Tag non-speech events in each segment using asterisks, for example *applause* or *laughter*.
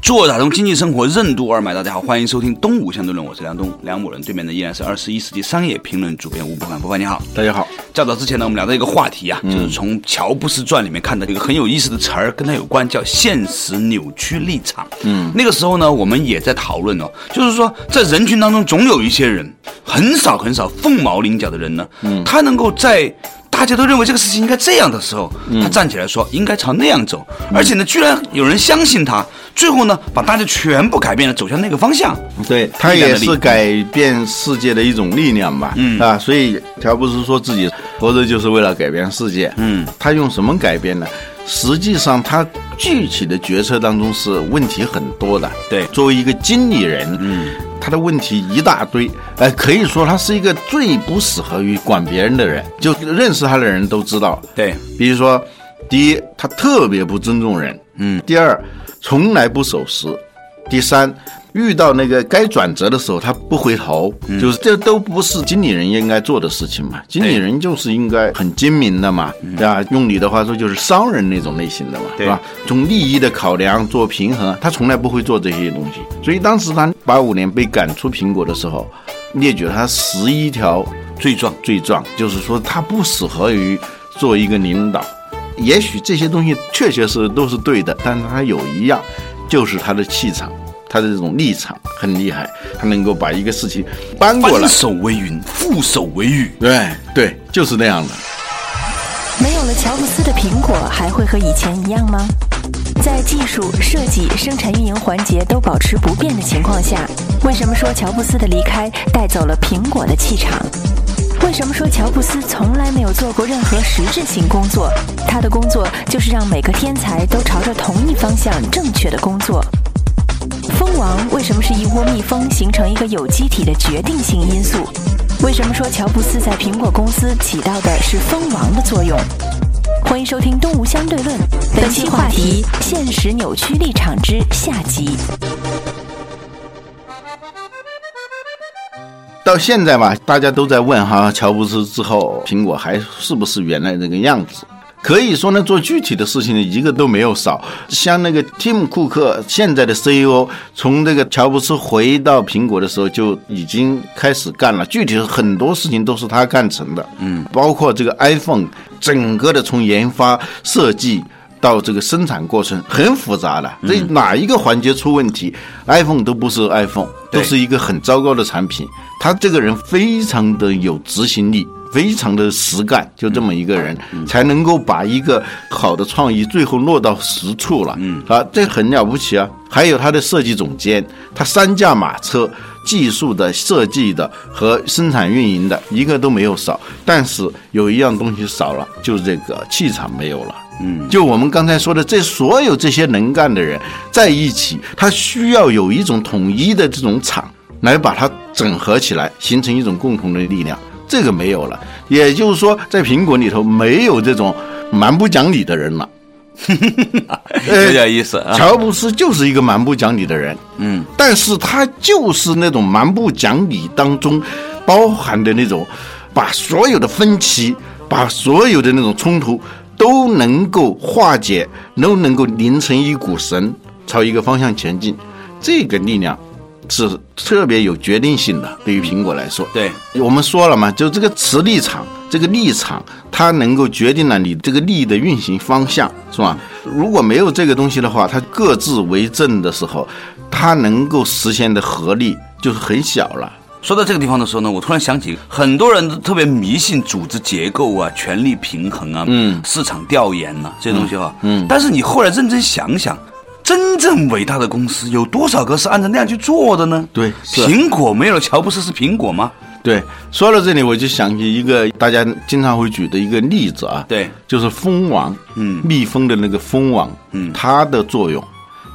做打通经济生活任督二脉，大家好，欢迎收听东吴相对论，我是梁东，梁某人对面的依然是二十一世纪商业评论主编吴伯凡，伯凡你好，大家好。较早之前呢，我们聊到一个话题啊，就是从乔布斯传里面看到一个很有意思的词儿，跟他有关，叫现实扭曲立场。嗯，那个时候呢，我们也在讨论哦，就是说在人群当中总有一些人，很少很少凤毛麟角的人呢，嗯，他能够在。大家都认为这个事情应该这样的时候，他站起来说应该朝那样走，而且呢，居然有人相信他，最后呢，把大家全部改变了，走向那个方向。对他也是改变世界的一种力量吧？嗯啊，所以乔布斯说自己活着就是为了改变世界。嗯，他用什么改变呢？实际上，他具体的决策当中是问题很多的。对，作为一个经理人，嗯。他的问题一大堆，呃，可以说他是一个最不适合于管别人的人，就认识他的人都知道。对，比如说，第一，他特别不尊重人，嗯；第二，从来不守时；第三。遇到那个该转折的时候，他不回头，就是这都不是经理人应该做的事情嘛。经理人就是应该很精明的嘛，对吧？用你的话说，就是商人那种类型的嘛，对吧？从利益的考量做平衡，他从来不会做这些东西。所以当时他八五年被赶出苹果的时候，列举了他十一条罪状，罪状就是说他不适合于做一个领导。也许这些东西确确实实都是对的，但是他有一样，就是他的气场。他的这种立场很厉害，他能够把一个事情搬过来。翻手为云，覆手为雨。对对，就是那样的。没有了乔布斯的苹果，还会和以前一样吗？在技术、设计、生产运营环节都保持不变的情况下，为什么说乔布斯的离开带走了苹果的气场？为什么说乔布斯从来没有做过任何实质性工作？他的工作就是让每个天才都朝着同一方向正确的工作。蜂王为什么是一窝蜜蜂形成一个有机体的决定性因素？为什么说乔布斯在苹果公司起到的是蜂王的作用？欢迎收听《东吴相对论》，本期话题：现实扭曲立场之下集。到现在吧，大家都在问哈，乔布斯之后，苹果还是不是原来那个样子？可以说呢，做具体的事情呢，一个都没有少。像那个蒂姆·库克现在的 CEO，从这个乔布斯回到苹果的时候就已经开始干了。具体很多事情都是他干成的，嗯，包括这个 iPhone 整个的从研发设计到这个生产过程很复杂的，这哪一个环节出问题，iPhone 都不是 iPhone，都是一个很糟糕的产品。他这个人非常的有执行力。非常的实干，就这么一个人，才能够把一个好的创意最后落到实处了。嗯，啊，这很了不起啊！还有他的设计总监，他三驾马车，技术的、设计的和生产运营的一个都没有少。但是有一样东西少了，就是这个气场没有了。嗯，就我们刚才说的，这所有这些能干的人在一起，他需要有一种统一的这种场来把它整合起来，形成一种共同的力量。这个没有了，也就是说，在苹果里头没有这种蛮不讲理的人了，*laughs* 有点意思啊。乔布斯就是一个蛮不讲理的人，嗯，但是他就是那种蛮不讲理当中包含的那种，把所有的分歧，把所有的那种冲突都能够化解，都能够凝成一股绳，朝一个方向前进，这个力量。是特别有决定性的，对于苹果来说。对我们说了嘛，就这个磁力场，这个立场，它能够决定了你这个利益的运行方向，是吧？如果没有这个东西的话，它各自为政的时候，它能够实现的合力就是很小了。说到这个地方的时候呢，我突然想起，很多人都特别迷信组织结构啊、权力平衡啊、嗯、市场调研呐这些东西哈。嗯。但是你后来认真想想。真正伟大的公司有多少个是按照那样去做的呢？对，苹果没有了乔布斯是苹果吗？对，说到这里我就想起一个大家经常会举的一个例子啊，对，就是蜂王，嗯，蜜蜂的那个蜂王，嗯，它的作用，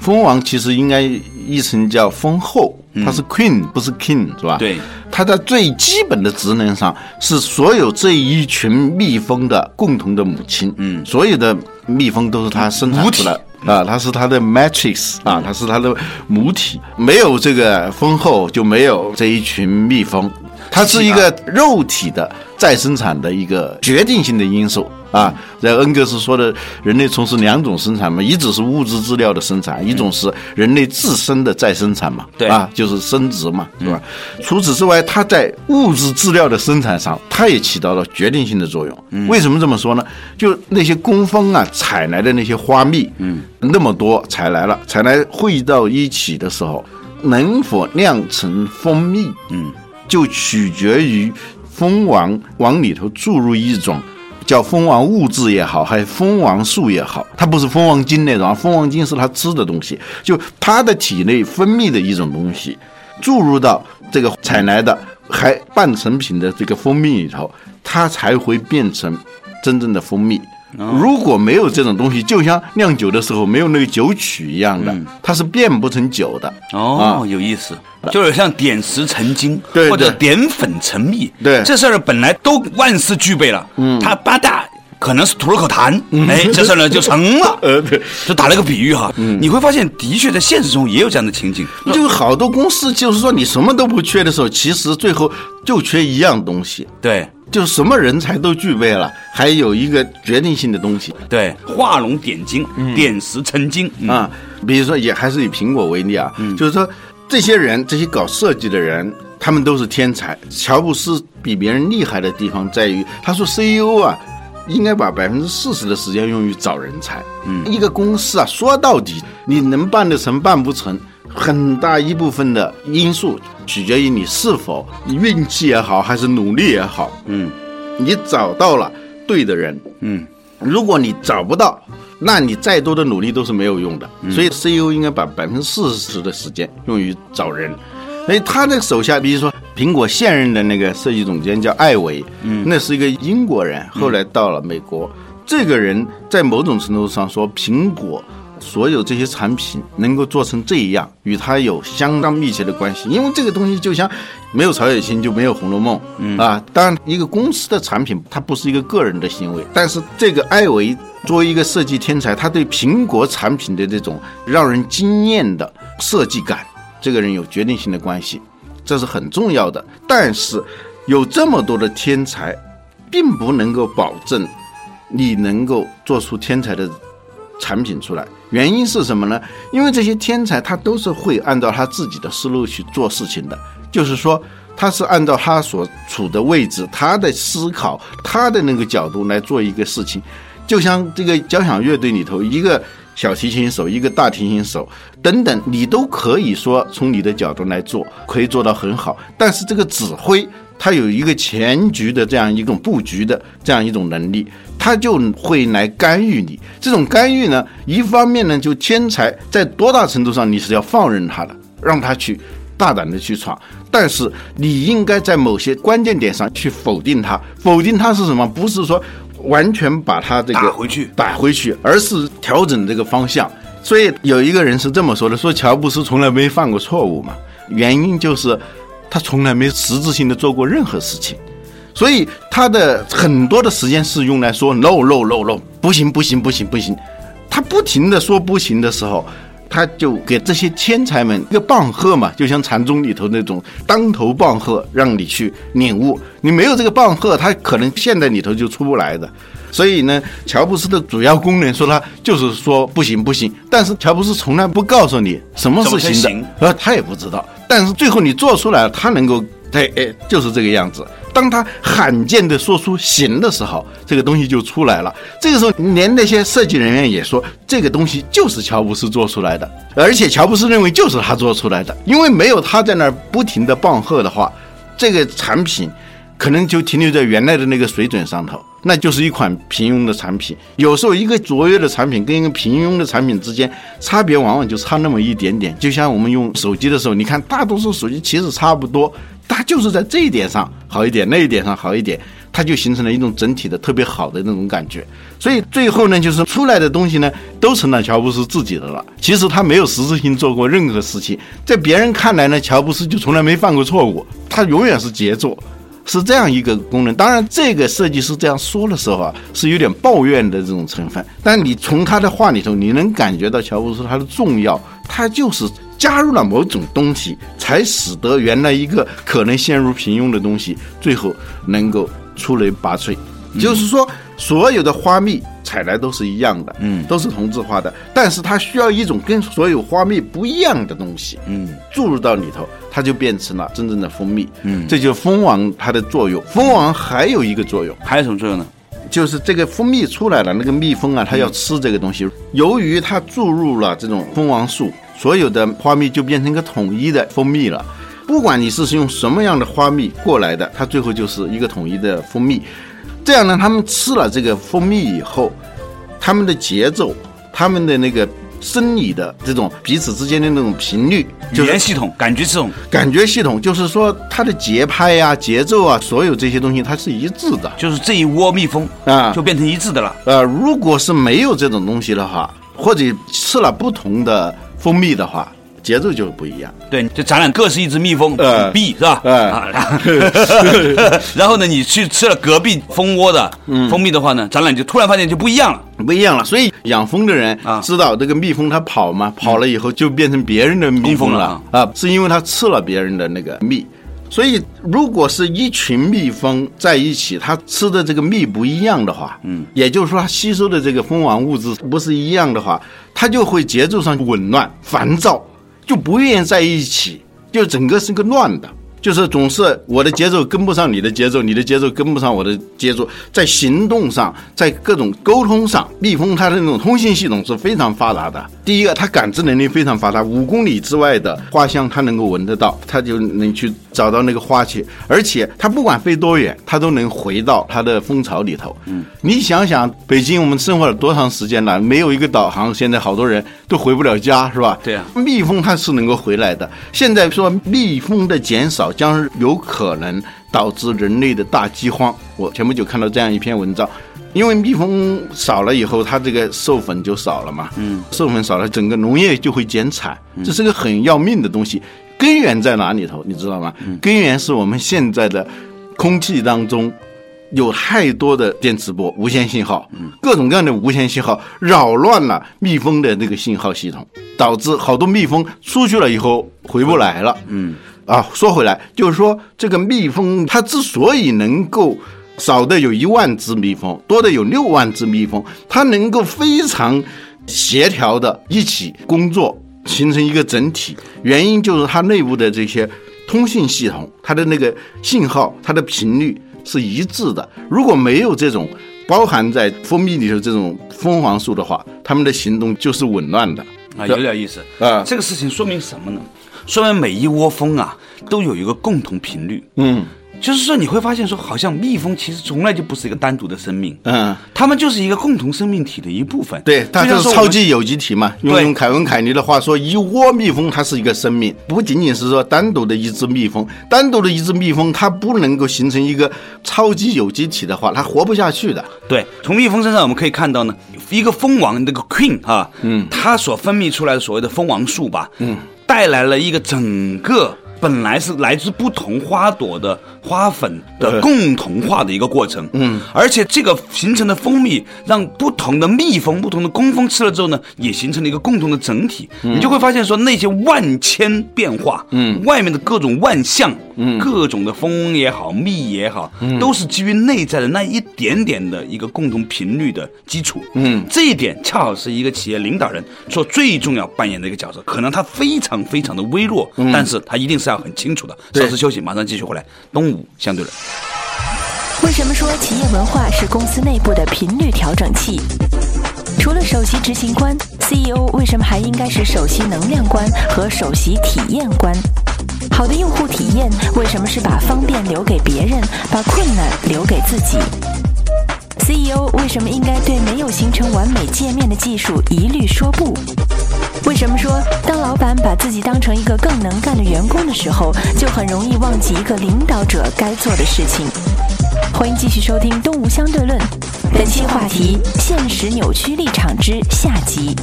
蜂王其实应该译成叫蜂后，它是 queen 不是 king 是吧？对，它在最基本的职能上是所有这一群蜜蜂的共同的母亲。嗯，所有的蜜蜂都是它生产出来啊，它是它的 matrix 啊，它是它的母体。没有这个蜂后，就没有这一群蜜蜂。它是一个肉体的再生产的一个决定性的因素啊。在恩格斯说的，人类从事两种生产嘛，一种是物质资料的生产，一种是人类自身的再生产嘛，对啊，就是生殖嘛，是吧？除此之外，它在物质资料的生产上，它也起到了决定性的作用。为什么这么说呢？就那些工蜂啊，采来的那些花蜜，嗯，那么多采来了，采来汇到一起的时候，能否酿成蜂蜜？嗯。就取决于蜂王往里头注入一种叫蜂王物质也好，还是蜂王素也好，它不是蜂王精那种，蜂王精是它吃的东西，就它的体内分泌的一种东西，注入到这个采来的还半成品的这个蜂蜜里头，它才会变成真正的蜂蜜。如果没有这种东西，就像酿酒的时候没有那个酒曲一样的，它是变不成酒的。哦，有意思，就是像点石成金，对或者点粉成蜜，对。这事儿本来都万事俱备了，嗯，他八大可能是吐了口痰，哎，这事儿呢就成了，*laughs* 呃，对，就打了个比喻哈，你会发现，的确在现实中也有这样的情景，就好多公司就是说你什么都不缺的时候，其实最后就缺一样东西，对就什么人才都具备了，还有一个决定性的东西对，画龙点睛，点石成金啊。比如说，也还是以苹果为例啊，就是说这些人，这些搞设计的人，他们都是天才。乔布斯比别人厉害的地方在于，他说 CEO 啊，应该把百分之四十的时间用于找人才。嗯，一个公司啊，说到底，你能办得成办不成，很大一部分的因素取决于你是否运气也好，还是努力也好。嗯，你找到了对的人。嗯，如果你找不到，那你再多的努力都是没有用的。所以 CEO 应该把百分之四十的时间用于找人。所以他的手下，比如说苹果现任的那个设计总监叫艾维，嗯，那是一个英国人，后来到了美国。这个人在某种程度上说，苹果所有这些产品能够做成这样，与他有相当密切的关系。因为这个东西就像没有曹雪芹就没有《红楼梦》，嗯啊。当然，一个公司的产品它不是一个个人的行为，但是这个艾维作为一个设计天才，他对苹果产品的这种让人惊艳的设计感，这个人有决定性的关系，这是很重要的。但是有这么多的天才，并不能够保证你能够做出天才的产品出来。原因是什么呢？因为这些天才他都是会按照他自己的思路去做事情的，就是说他是按照他所处的位置、他的思考、他的那个角度来做一个事情。就像这个交响乐队里头，一个小提琴手、一个大提琴手等等，你都可以说从你的角度来做，可以做到很好。但是这个指挥，他有一个全局的这样一种布局的这样一种能力，他就会来干预你。这种干预呢，一方面呢，就天才在多大程度上你是要放任他的，让他去大胆的去闯。但是你应该在某些关键点上去否定他。否定他是什么？不是说完全把他这个打回去打回去，而是调整这个方向。所以有一个人是这么说的：说乔布斯从来没犯过错误嘛，原因就是他从来没实质性的做过任何事情，所以他的很多的时间是用来说 no no no no 不行不行不行不行，他不停的说不行的时候。他就给这些天才们一个棒喝嘛，就像禅宗里头那种当头棒喝，让你去领悟。你没有这个棒喝，他可能陷在里头就出不来的。所以呢，乔布斯的主要功能说他就是说不行不行，但是乔布斯从来不告诉你什么是行的，呃，他也不知道。但是最后你做出来了，他能够，哎哎，就是这个样子。当他罕见的说出行的时候，这个东西就出来了。这个时候，连那些设计人员也说，这个东西就是乔布斯做出来的，而且乔布斯认为就是他做出来的，因为没有他在那儿不停的棒喝的话，这个产品可能就停留在原来的那个水准上头，那就是一款平庸的产品。有时候一个卓越的产品跟一个平庸的产品之间差别往往就差那么一点点。就像我们用手机的时候，你看大多数手机其实差不多，他就是在这一点上好一点，那一点上好一点。他就形成了一种整体的特别好的那种感觉。所以最后呢，就是出来的东西呢，都成了乔布斯自己的了。其实他没有实质性做过任何事情，在别人看来呢，乔布斯就从来没犯过错误，他永远是杰作。是这样一个功能，当然这个设计师这样说的时候啊，是有点抱怨的这种成分。但你从他的话里头，你能感觉到乔布斯他的重要，他就是加入了某种东西，才使得原来一个可能陷入平庸的东西，最后能够出类拔萃。就是说，所有的花蜜采来都是一样的，嗯，都是同质化的，但是它需要一种跟所有花蜜不一样的东西，嗯，注入到里头。它就变成了真正的蜂蜜，嗯，这就是蜂王它的作用。蜂王还有一个作用，还有什么作用呢？就是这个蜂蜜出来了，那个蜜蜂啊，它要吃这个东西。由于它注入了这种蜂王素，所有的花蜜就变成一个统一的蜂蜜了。不管你是用什么样的花蜜过来的，它最后就是一个统一的蜂蜜。这样呢，他们吃了这个蜂蜜以后，他们的节奏，他们的那个。生理的这种彼此之间的那种频率，语言系统、感觉系统、感觉系统，就是说它的节拍呀、节奏啊，所有这些东西它是一致的，就是这一窝蜜蜂啊，就变成一致的了。呃，如果是没有这种东西的话，或者吃了不同的蜂蜜的话。节奏就不一样，对，就咱俩各是一只蜜蜂，呃，B 是吧？呃，*laughs* 然后呢，你去吃了隔壁蜂窝的蜂蜜的话呢，咱俩就突然发现就不一样了，不一样了。所以养蜂的人啊，知道这个蜜蜂它跑嘛，跑了以后就变成别人的蜜蜂了啊，是因为它吃了别人的那个蜜。所以如果是一群蜜蜂在一起，它吃的这个蜜不一样的话，嗯，也就是说它吸收的这个蜂王物质不是一样的话，它就会节奏上紊乱、烦躁。就不愿意在一起，就整个是个乱的。就是总是我的节奏跟不上你的节奏，你的节奏跟不上我的节奏，在行动上，在各种沟通上，蜜蜂它的那种通信系统是非常发达的。第一个，它感知能力非常发达，五公里之外的花香它能够闻得到，它就能去找到那个花去，而且它不管飞多远，它都能回到它的蜂巢里头。嗯，你想想，北京我们生活了多长时间了，没有一个导航，现在好多人都回不了家，是吧？对啊，蜜蜂它是能够回来的。现在说蜜蜂的减少。将有可能导致人类的大饥荒。我前不久看到这样一篇文章，因为蜜蜂少了以后，它这个授粉就少了嘛。嗯，授粉少了，整个农业就会减产，这是个很要命的东西。根源在哪里头？你知道吗？根源是我们现在的空气当中有太多的电磁波、无线信号，各种各样的无线信号扰乱了蜜蜂的那个信号系统，导致好多蜜蜂出去了以后回不来了。嗯。啊，说回来，就是说这个蜜蜂，它之所以能够少的有一万只蜜蜂，多的有六万只蜜蜂，它能够非常协调的一起工作，形成一个整体。原因就是它内部的这些通信系统，它的那个信号，它的频率是一致的。如果没有这种包含在蜂蜜里头这种蜂黄素的话，它们的行动就是紊乱的。啊，有点意思啊。这个事情说明什么呢？说明每一窝蜂啊都有一个共同频率，嗯，就是说你会发现说，好像蜜蜂其实从来就不是一个单独的生命，嗯，它们就是一个共同生命体的一部分。对，它就是超级有机体嘛。用用凯文凯尼的话说，一窝蜜蜂它是一个生命，不仅仅是说单独的一只蜜蜂，单独的一只蜜蜂它不能够形成一个超级有机体的话，它活不下去的。对，从蜜蜂身上我们可以看到呢，一个蜂王那个 queen 啊，嗯，它所分泌出来的所谓的蜂王素吧，嗯。带来了一个整个本来是来自不同花朵的。花粉的共同化的一个过程，嗯，而且这个形成的蜂蜜让不同的蜜蜂、不同的工蜂吃了之后呢，也形成了一个共同的整体。你就会发现说那些万千变化，嗯，外面的各种万象，嗯，各种的蜂也好，蜜也好，都是基于内在的那一点点的一个共同频率的基础。嗯，这一点恰好是一个企业领导人做最重要扮演的一个角色。可能他非常非常的微弱，但是他一定是要很清楚的。稍事休息，马上继续回来。东吴。相对论。为什么说企业文化是公司内部的频率调整器？除了首席执行官 CEO，为什么还应该是首席能量官和首席体验官？好的用户体验为什么是把方便留给别人，把困难留给自己？CEO 为什么应该对没有形成完美界面的技术一律说不？为什么说，当老板把自己当成一个更能干的员工的时候，就很容易忘记一个领导者该做的事情？欢迎继续收听《东吴相对论》，本期话题：现实扭曲立场之下集。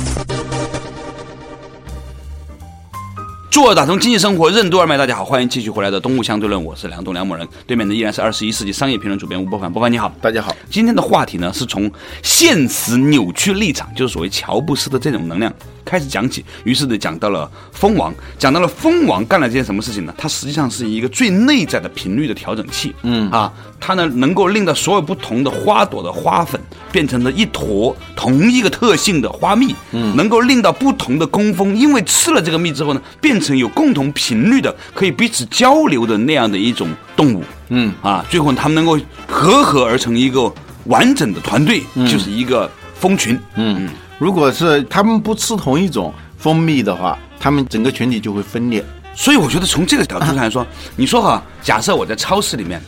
做打通经济生活任督二脉，大家好，欢迎继续回来的《东吴相对论》，我是梁东梁某人，对面的依然是二十一世纪商业评论主编吴伯凡，伯凡你好，大家好。今天的话题呢是从现实扭曲立场，就是所谓乔布斯的这种能量开始讲起，于是呢讲到了蜂王，讲到了蜂王干了件什么事情呢？它实际上是一个最内在的频率的调整器，嗯。啊，它呢能够令到所有不同的花朵的花粉变成了一坨同一个特性的花蜜，嗯，能够令到不同的工蜂因为吃了这个蜜之后呢，变成有共同频率的，可以彼此交流的那样的一种动物，嗯。啊，最后他们能够合合而成一个完整的团队，就是一个蜂群，嗯。嗯，如果是他们不吃同一种蜂蜜的话，他们整个群体就会分裂。所以我觉得从这个角度上来说，你说哈，假设我在超市里面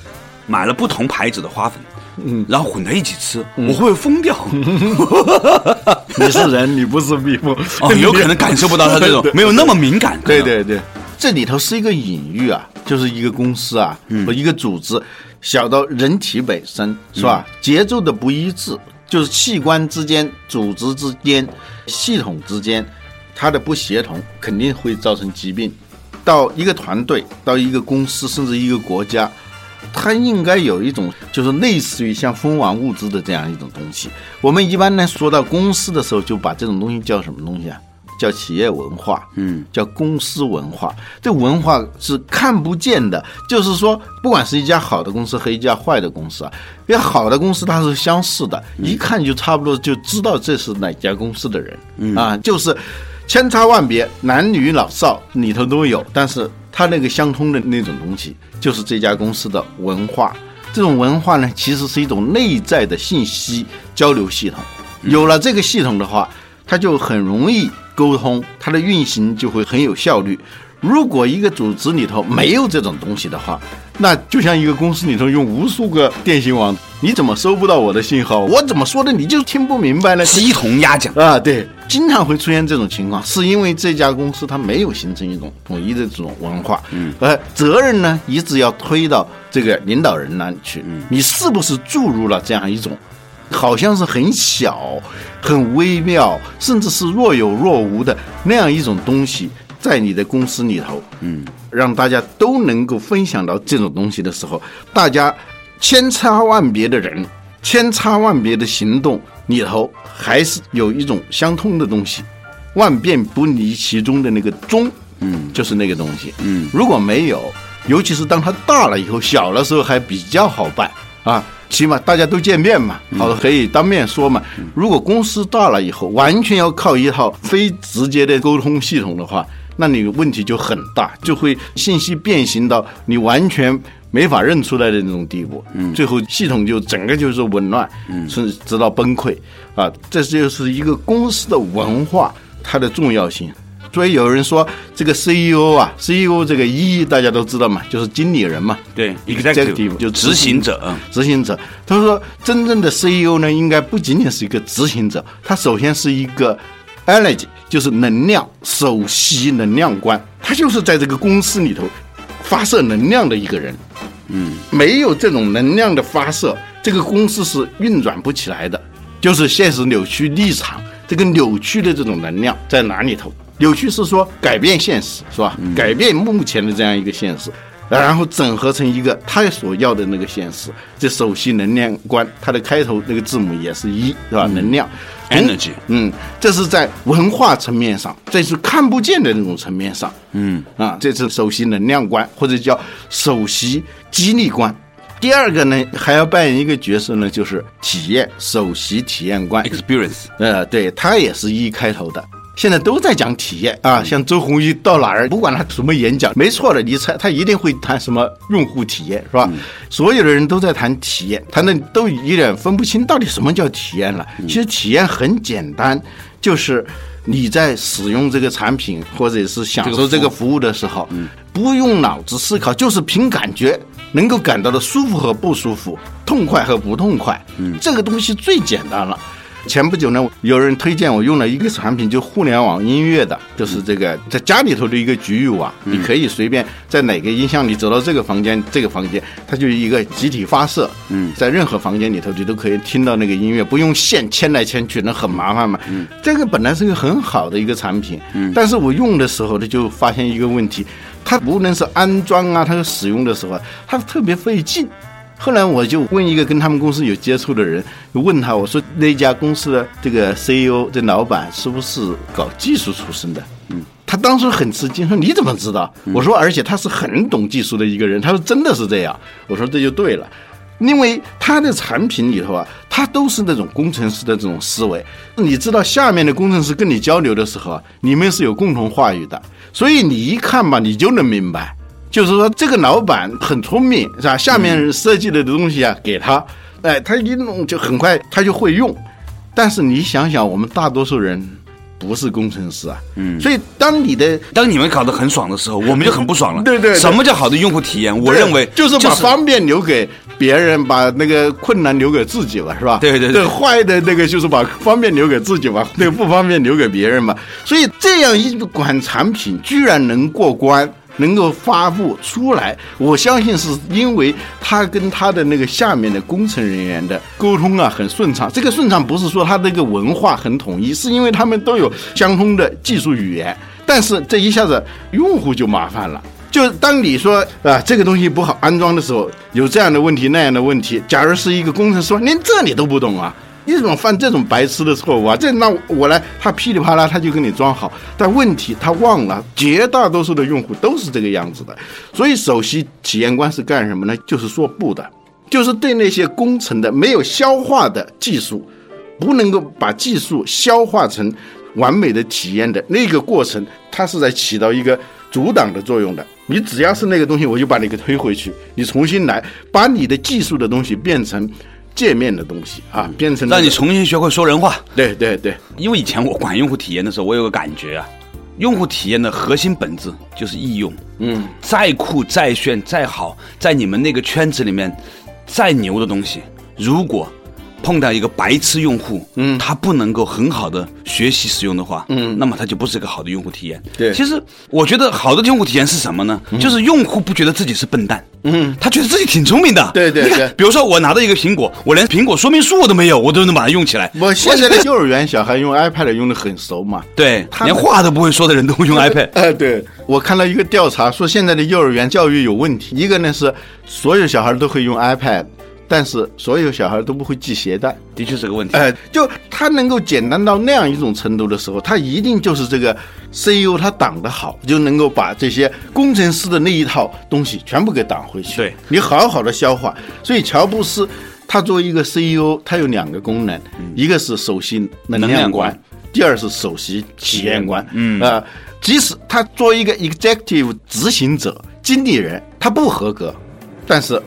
买了不同牌子的花粉，嗯，然后混在一起吃，我会疯掉？*laughs* 你是人，你不是蜜蜂，哦，*laughs* 有可能感受不到它这种没有那么敏感。对对对，这里头是一个隐喻啊，就是一个公司啊，和一个组织，小到人体本身是吧？节奏的不一致，就是器官之间、组织之间、系统之间，它的不协同，肯定会造成疾病。到一个团队，到一个公司，甚至一个国家，它应该有一种，就是类似于像蜂王物质的这样一种东西。我们一般呢说到公司的时候，就把这种东西叫什么东西啊？叫企业文化，嗯，叫公司文化。这文化是看不见的，就是说，不管是一家好的公司和一家坏的公司啊，因为好的公司它是相似的，一看就差不多就知道这是哪家公司的人，啊，就是千差万别，男女老少里头都有，但是它那个相通的那种东西，就是这家公司的文化。这种文化呢，其实是一种内在的信息交流系统。有了这个系统的话，它就很容易沟通，它的运行就会很有效率。如果一个组织里头没有这种东西的话，那就像一个公司里头用无数个电信网，你怎么收不到我的信号？我怎么说的你就听不明白呢？鸡同鸭讲啊，对，经常会出现这种情况，是因为这家公司它没有形成一种统一的这种文化，嗯，而责任呢一直要推到这个领导人那里去，嗯你是不是注入了这样一种？好像是很小、很微妙，甚至是若有若无的那样一种东西，在你的公司里头，嗯，让大家都能够分享到这种东西的时候，大家千差万别的人，千差万别的行动里头，还是有一种相通的东西，万变不离其中的那个中，嗯，就是那个东西，嗯，如果没有，尤其是当它大了以后，小的时候还比较好办啊。起码大家都见面嘛，好可以当面说嘛。如果公司大了以后，完全要靠一套非直接的沟通系统的话，那你问题就很大，就会信息变形到你完全没法认出来的那种地步。嗯，最后系统就整个就是紊乱，嗯，甚至直到崩溃啊。这就是一个公司的文化它的重要性。所以有人说这个 CEO 啊，CEO 这个 E 大家都知道嘛，就是经理人嘛，对，executive 就执行者，执行者。他说，真正的 CEO 呢，应该不仅仅是一个执行者，他首先是一个 energy，就是能量首席能量官，他就是在这个公司里头发射能量的一个人。嗯，没有这种能量的发射，这个公司是运转不起来的。就是现实扭曲立场，这个扭曲的这种能量在哪里头？扭曲是说改变现实，是吧？改变目前的这样一个现实，然后整合成一个他所要的那个现实。这首席能量观，它的开头那个字母也是一，是吧？能量，energy。嗯，这是在文化层面上，这是看不见的那种层面上。嗯，啊，这是首席能量观，或者叫首席激励观。第二个呢，还要扮演一个角色呢，就是体验首席体验官 experience。呃，对，它也是一开头的。现在都在讲体验啊，像周鸿祎到哪儿，不管他什么演讲，没错的，你猜他一定会谈什么用户体验，是吧？所有的人都在谈体验，谈的都有点分不清到底什么叫体验了。其实体验很简单，就是你在使用这个产品或者是享受这个服务的时候，不用脑子思考，就是凭感觉能够感到的舒服和不舒服，痛快和不痛快。嗯，这个东西最简单了。前不久呢，有人推荐我用了一个产品，就互联网音乐的，就是这个在家里头的一个局域网，你可以随便在哪个音箱里走到这个房间，这个房间它就一个集体发射，嗯，在任何房间里头你都可以听到那个音乐，不用线牵来牵去，那很麻烦嘛。嗯，这个本来是个很好的一个产品，嗯，但是我用的时候呢，就发现一个问题，它无论是安装啊，它使用的时候，它特别费劲。后来我就问一个跟他们公司有接触的人，问他我说那家公司的这个 CEO 这老板是不是搞技术出身的？嗯，他当时很吃惊，说你怎么知道？我说而且他是很懂技术的一个人。他说真的是这样。我说这就对了，因为他的产品里头啊，他都是那种工程师的这种思维。你知道下面的工程师跟你交流的时候啊，你们是有共同话语的，所以你一看吧，你就能明白。就是说，这个老板很聪明，是吧？下面设计的东西啊，给他，哎，他一弄就很快，他就会用。但是你想想，我们大多数人不是工程师啊，嗯，所以当你的当你们搞得很爽的时候，我们就很不爽了。*laughs* 对对，什么叫好的用户体验？我认为就是把方便留给别人，把那个困难留给自己了，是吧？对对对，坏的那个就是把方便留给自己吧，*laughs* 那个不方便留给别人嘛。所以这样一款产品居然能过关。能够发布出来，我相信是因为他跟他的那个下面的工程人员的沟通啊很顺畅。这个顺畅不是说他这个文化很统一，是因为他们都有相通的技术语言。但是这一下子用户就麻烦了，就当你说啊这个东西不好安装的时候，有这样的问题那样的问题。假如是一个工程师，连这你都不懂啊。你怎么犯这种白痴的错误啊？这那我来，他噼里啪啦他就给你装好，但问题他忘了，绝大多数的用户都是这个样子的。所以首席体验官是干什么呢？就是说不的，就是对那些工程的没有消化的技术，不能够把技术消化成完美的体验的那个过程，它是在起到一个阻挡的作用的。你只要是那个东西，我就把你给推回去，你重新来，把你的技术的东西变成。界面的东西啊，变成让你重新学会说人话。对对对，因为以前我管用户体验的时候，我有个感觉啊，用户体验的核心本质就是易用。嗯，再酷、再炫、再好，在你们那个圈子里面，再牛的东西，如果。碰到一个白痴用户，嗯，他不能够很好的学习使用的话，嗯，那么他就不是一个好的用户体验。对，其实我觉得好的用户体验是什么呢？就是用户不觉得自己是笨蛋，嗯，他觉得自己挺聪明的。对对对，比如说我拿到一个苹果，我连苹果说明书我都没有，我都能把它用起来。我现在的幼儿园小孩用 iPad 用的很熟嘛，对，连话都不会说的人都会用 *laughs* iPad。哎，对我看到一个调查说现在的幼儿园教育有问题，一个呢是所有小孩都会用 iPad。但是所有小孩都不会系鞋带，的确是个问题。哎，就他能够简单到那样一种程度的时候，他一定就是这个 CEO 他挡得好，就能够把这些工程师的那一套东西全部给挡回去。对你好好的消化。所以乔布斯他作为一个 CEO，他有两个功能，一个是首席能量官，第二是首席体验官。嗯啊，即使他作为一个 executive 执行者、经理人，他不合格，但是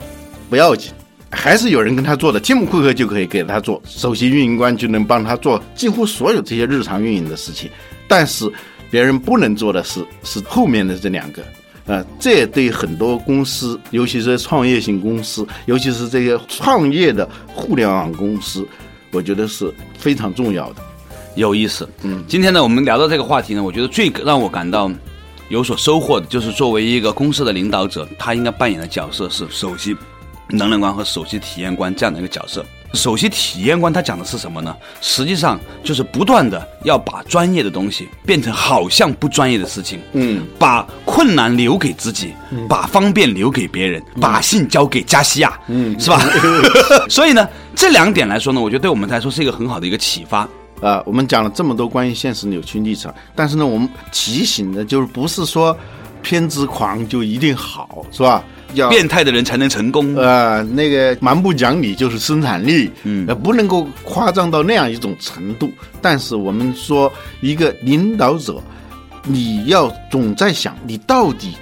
不要紧。还是有人跟他做的，蒂姆·库克就可以给他做首席运营官，就能帮他做几乎所有这些日常运营的事情。但是别人不能做的是是后面的这两个，呃，这也对很多公司，尤其是创业型公司，尤其是这些创业的互联网公司，我觉得是非常重要的。有意思，嗯，今天呢，我们聊到这个话题呢，我觉得最让我感到有所收获的，就是作为一个公司的领导者，他应该扮演的角色是首席。能量观和首席体验官这样的一个角色，首席体验官他讲的是什么呢？实际上就是不断的要把专业的东西变成好像不专业的事情，嗯，把困难留给自己，把方便留给别人，把信交给加西亚，嗯，是吧？*laughs* 所以呢，这两点来说呢，我觉得对我们来说是一个很好的一个启发啊。我们讲了这么多关于现实扭曲历程，但是呢，我们提醒的就是不是说偏执狂就一定好，是吧？变态的人才能成功。呃，那个蛮不讲理就是生产力，嗯，不能够夸张到那样一种程度。但是我们说，一个领导者，你要总在想，你到底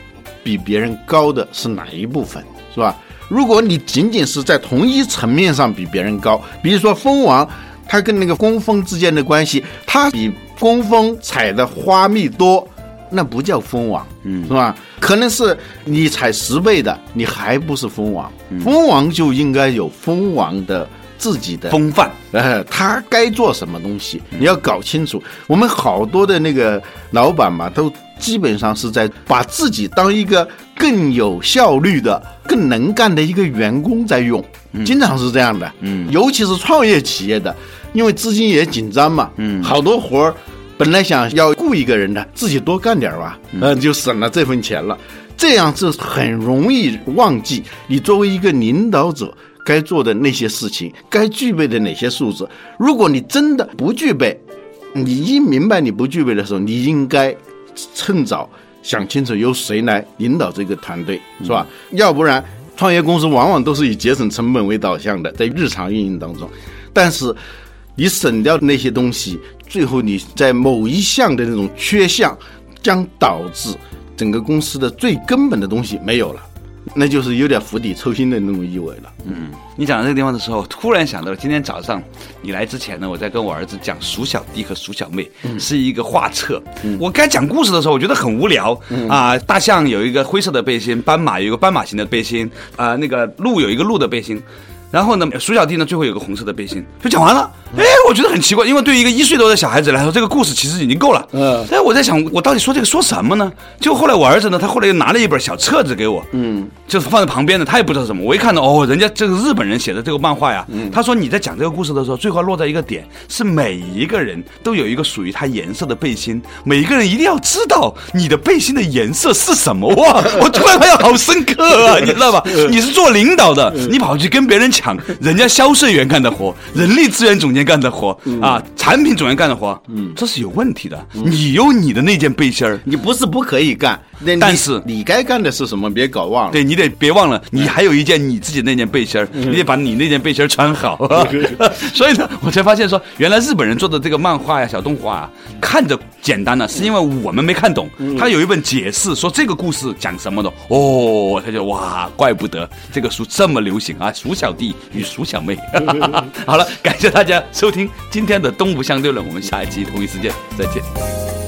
比别人高的是哪一部分，是吧？如果你仅仅是在同一层面上比别人高，比如说蜂王，它跟那个工蜂之间的关系，它比工蜂采的花蜜多。那不叫蜂王，嗯，是吧？可能是你采十倍的，你还不是蜂王。蜂王就应该有蜂王的自己的风范。呃，他该做什么东西，你要搞清楚。我们好多的那个老板嘛，都基本上是在把自己当一个更有效率的、更能干的一个员工在用，经常是这样的。嗯，尤其是创业企业的，因为资金也紧张嘛。嗯，好多活儿本来想要雇一个人的，自己多干点儿吧，嗯，就省了这份钱了。这样是很容易忘记你作为一个领导者该做的那些事情，该具备的哪些素质。如果你真的不具备，你一明白你不具备的时候，你应该趁早想清楚由谁来领导这个团队，是吧？要不然，创业公司往往都是以节省成本为导向的，在日常运营当中，但是你省掉那些东西，最后你在某一项的那种缺项，将导致。整个公司的最根本的东西没有了，那就是有点釜底抽薪的那种意味了。嗯，你讲到这个地方的时候，突然想到了今天早上你来之前呢，我在跟我儿子讲《鼠小弟和鼠小妹》，是一个画册。我该讲故事的时候，我觉得很无聊啊。大象有一个灰色的背心，斑马有一个斑马型的背心，啊，那个鹿有一个鹿的背心。然后呢，鼠小弟呢，最后有个红色的背心，就讲完了。哎，我觉得很奇怪，因为对于一个一岁多的小孩子来说，这个故事其实已经够了。嗯。哎，我在想，我到底说这个说什么呢？就后来我儿子呢，他后来又拿了一本小册子给我，嗯，就是放在旁边的，他也不知道什么。我一看到，哦，人家这个日本人写的这个漫画呀，嗯他说你在讲这个故事的时候，最后落在一个点，是每一个人都有一个属于他颜色的背心，每一个人一定要知道你的背心的颜色是什么。哇，我突然发现好深刻啊，你知道吧？*laughs* 你是做领导的，你跑去跟别人抢。人家销售员干的活，人力资源总监干的活啊，产品总监干的活，嗯，这是有问题的。你有你的那件背心儿，你不是不可以干，但是你该干的是什么？别搞忘了。对你得别忘了，你还有一件你自己那件背心儿，你得把你那件背心儿穿好。*laughs* 所以呢，我才发现说，原来日本人做的这个漫画呀、小动画啊，看着简单呢，是因为我们没看懂。他有一本解释说这个故事讲什么的，哦，他就哇，怪不得这个书这么流行啊，鼠小弟。与鼠小妹，*laughs* 好了，感谢大家收听今天的东吴相对论，我们下一期同一时间再见。